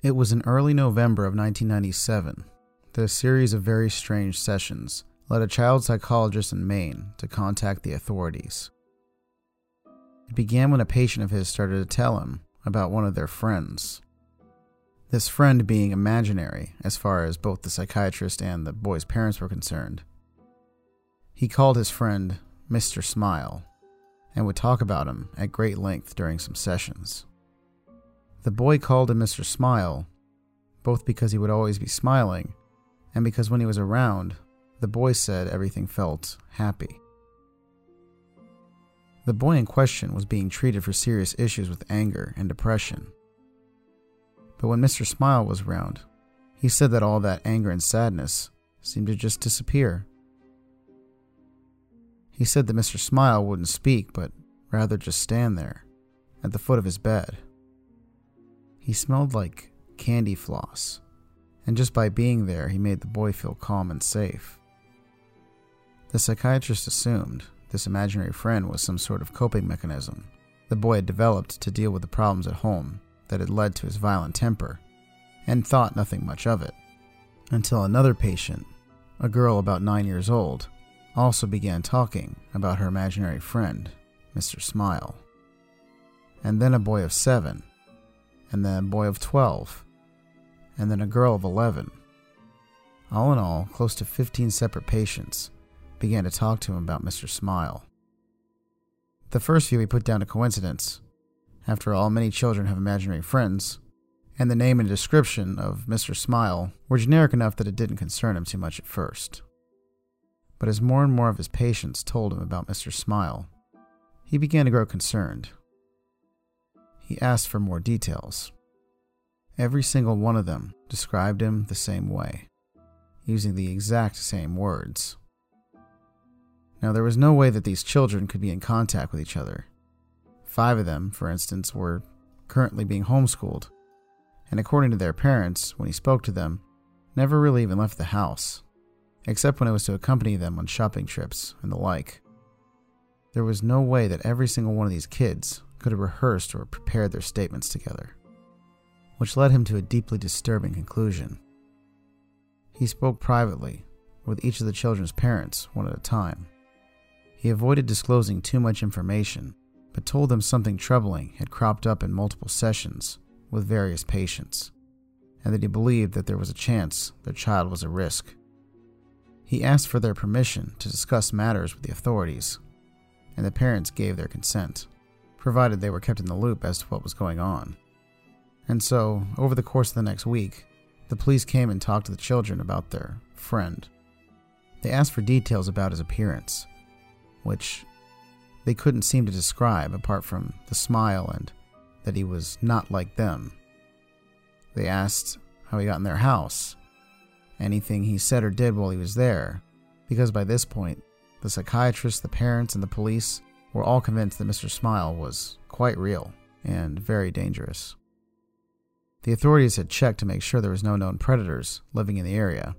It was in early November of 1997 that a series of very strange sessions led a child psychologist in Maine to contact the authorities. It began when a patient of his started to tell him about one of their friends. This friend being imaginary as far as both the psychiatrist and the boy's parents were concerned. He called his friend Mr. Smile and would talk about him at great length during some sessions. The boy called him Mr. Smile, both because he would always be smiling and because when he was around, the boy said everything felt happy. The boy in question was being treated for serious issues with anger and depression. But when Mr. Smile was around, he said that all that anger and sadness seemed to just disappear. He said that Mr. Smile wouldn't speak, but rather just stand there, at the foot of his bed. He smelled like candy floss, and just by being there, he made the boy feel calm and safe. The psychiatrist assumed this imaginary friend was some sort of coping mechanism the boy had developed to deal with the problems at home that had led to his violent temper, and thought nothing much of it. Until another patient, a girl about nine years old, also began talking about her imaginary friend, Mr. Smile. And then a boy of seven, and then a boy of 12, and then a girl of 11. All in all, close to 15 separate patients began to talk to him about Mr. Smile. The first few he put down to coincidence. After all, many children have imaginary friends, and the name and description of Mr. Smile were generic enough that it didn't concern him too much at first. But as more and more of his patients told him about Mr. Smile, he began to grow concerned. He asked for more details. Every single one of them described him the same way, using the exact same words. Now, there was no way that these children could be in contact with each other. Five of them, for instance, were currently being homeschooled, and according to their parents, when he spoke to them, never really even left the house, except when it was to accompany them on shopping trips and the like. There was no way that every single one of these kids could have rehearsed or prepared their statements together, which led him to a deeply disturbing conclusion. He spoke privately with each of the children's parents one at a time. He avoided disclosing too much information, but told them something troubling had cropped up in multiple sessions with various patients, and that he believed that there was a chance their child was a risk. He asked for their permission to discuss matters with the authorities, and the parents gave their consent, provided they were kept in the loop as to what was going on. And so, over the course of the next week, the police came and talked to the children about their friend. They asked for details about his appearance which they couldn't seem to describe apart from the smile and that he was not like them. They asked how he got in their house, anything he said or did while he was there, because by this point, the psychiatrist, the parents, and the police were all convinced that Mr. Smile was quite real and very dangerous. The authorities had checked to make sure there was no known predators living in the area,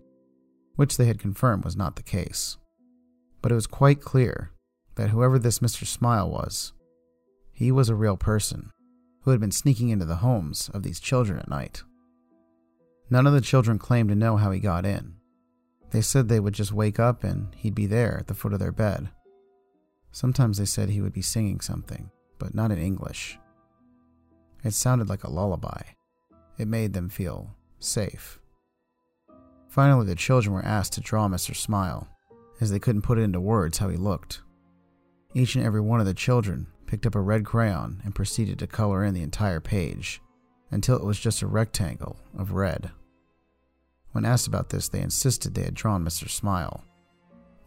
which they had confirmed was not the case but it was quite clear that whoever this Mr. Smile was, he was a real person who had been sneaking into the homes of these children at night. None of the children claimed to know how he got in. They said they would just wake up and he'd be there at the foot of their bed. Sometimes they said he would be singing something, but not in English. It sounded like a lullaby. It made them feel safe. Finally, the children were asked to draw Mr. Smile as they couldn't put it into words how he looked. Each and every one of the children picked up a red crayon and proceeded to color in the entire page until it was just a rectangle of red. When asked about this, they insisted they had drawn Mr. Smile.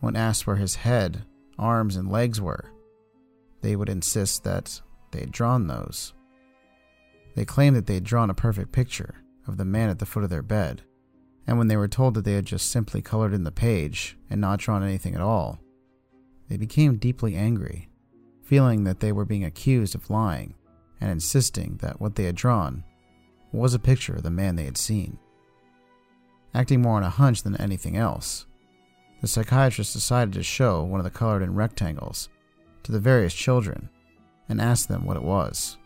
When asked where his head, arms, and legs were, they would insist that they had drawn those. They claimed that they had drawn a perfect picture of the man at the foot of their bed, and when they were told that they had just simply colored in the page and not drawn anything at all, they became deeply angry, feeling that they were being accused of lying and insisting that what they had drawn was a picture of the man they had seen. Acting more on a hunch than anything else, the psychiatrist decided to show one of the colored in rectangles to the various children and asked them what it was.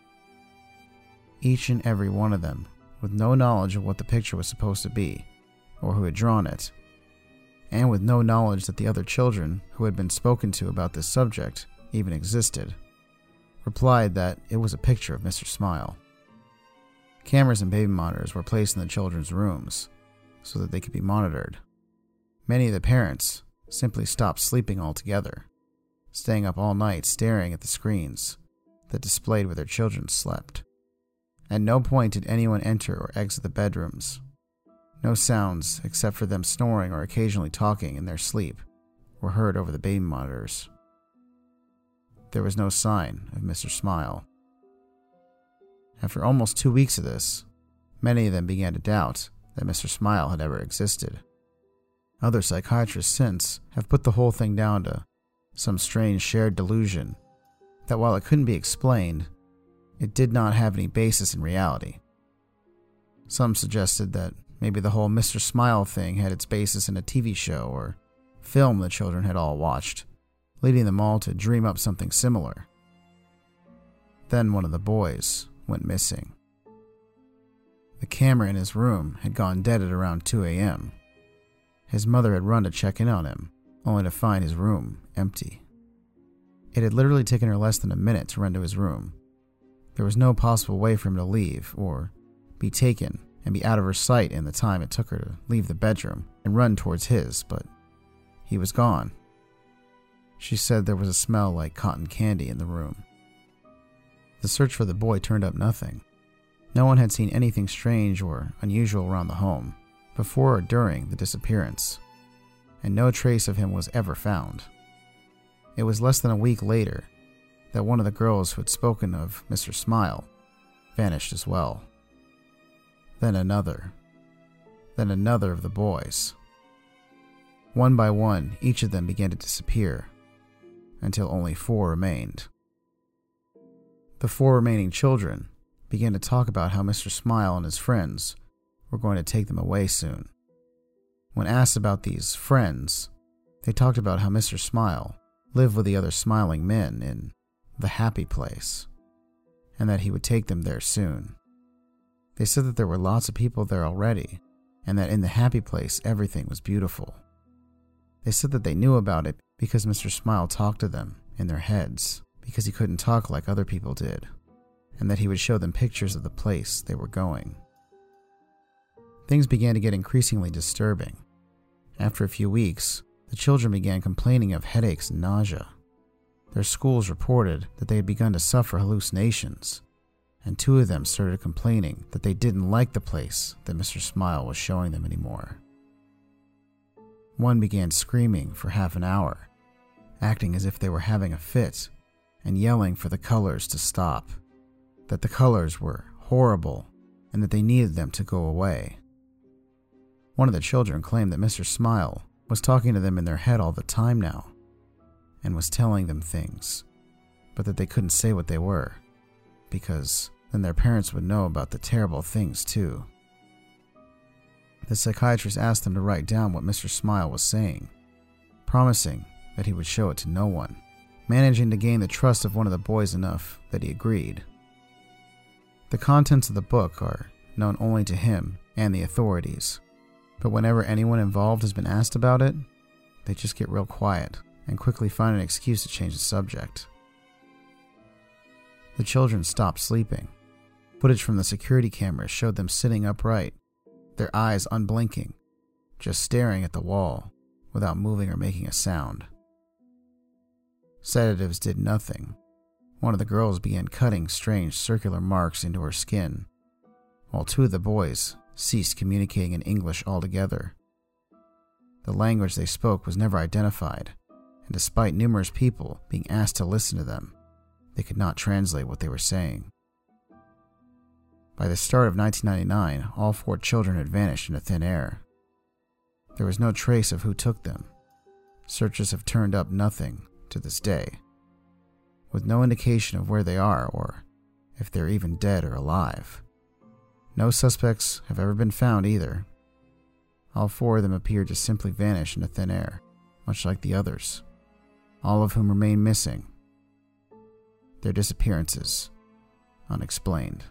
Each and every one of them with no knowledge of what the picture was supposed to be or who had drawn it, and with no knowledge that the other children who had been spoken to about this subject even existed, replied that it was a picture of Mr. Smile. Cameras and baby monitors were placed in the children's rooms so that they could be monitored. Many of the parents simply stopped sleeping altogether, staying up all night staring at the screens that displayed where their children slept. At no point did anyone enter or exit the bedrooms. No sounds, except for them snoring or occasionally talking in their sleep, were heard over the baby monitors. There was no sign of Mr. Smile. After almost two weeks of this, many of them began to doubt that Mr. Smile had ever existed. Other psychiatrists since have put the whole thing down to some strange shared delusion that while it couldn't be explained, it did not have any basis in reality. Some suggested that maybe the whole Mr. Smile thing had its basis in a TV show or film the children had all watched, leading them all to dream up something similar. Then one of the boys went missing. The camera in his room had gone dead at around 2 a.m. His mother had run to check in on him, only to find his room empty. It had literally taken her less than a minute to run to his room. There was no possible way for him to leave or be taken and be out of her sight in the time it took her to leave the bedroom and run towards his, but he was gone. She said there was a smell like cotton candy in the room. The search for the boy turned up nothing. No one had seen anything strange or unusual around the home before or during the disappearance, and no trace of him was ever found. It was less than a week later that one of the girls who had spoken of Mr. Smile vanished as well. Then another. Then another of the boys. One by one, each of them began to disappear, until only four remained. The four remaining children began to talk about how Mr. Smile and his friends were going to take them away soon. When asked about these friends, they talked about how Mr. Smile lived with the other smiling men in the happy place, and that he would take them there soon. They said that there were lots of people there already, and that in the happy place everything was beautiful. They said that they knew about it because Mr. Smile talked to them in their heads, because he couldn't talk like other people did, and that he would show them pictures of the place they were going. Things began to get increasingly disturbing. After a few weeks, the children began complaining of headaches and nausea. Their schools reported that they had begun to suffer hallucinations, and two of them started complaining that they didn't like the place that Mr. Smile was showing them anymore. One began screaming for half an hour, acting as if they were having a fit, and yelling for the colors to stop, that the colors were horrible, and that they needed them to go away. One of the children claimed that Mr. Smile was talking to them in their head all the time now and was telling them things, but that they couldn't say what they were because then their parents would know about the terrible things too. The psychiatrist asked them to write down what Mr. Smile was saying, promising that he would show it to no one, managing to gain the trust of one of the boys enough that he agreed. The contents of the book are known only to him and the authorities, but whenever anyone involved has been asked about it, they just get real quiet and quickly find an excuse to change the subject. The children stopped sleeping. Footage from the security cameras showed them sitting upright, their eyes unblinking, just staring at the wall without moving or making a sound. Sedatives did nothing. One of the girls began cutting strange circular marks into her skin, while two of the boys ceased communicating in English altogether. The language they spoke was never identified, and despite numerous people being asked to listen to them, they could not translate what they were saying. By the start of 1999, all four children had vanished into thin air. There was no trace of who took them. Searchers have turned up nothing to this day, with no indication of where they are or if they're even dead or alive. No suspects have ever been found either. All four of them appear to simply vanish into thin air, much like the others, all of whom remain missing. Their disappearances unexplained.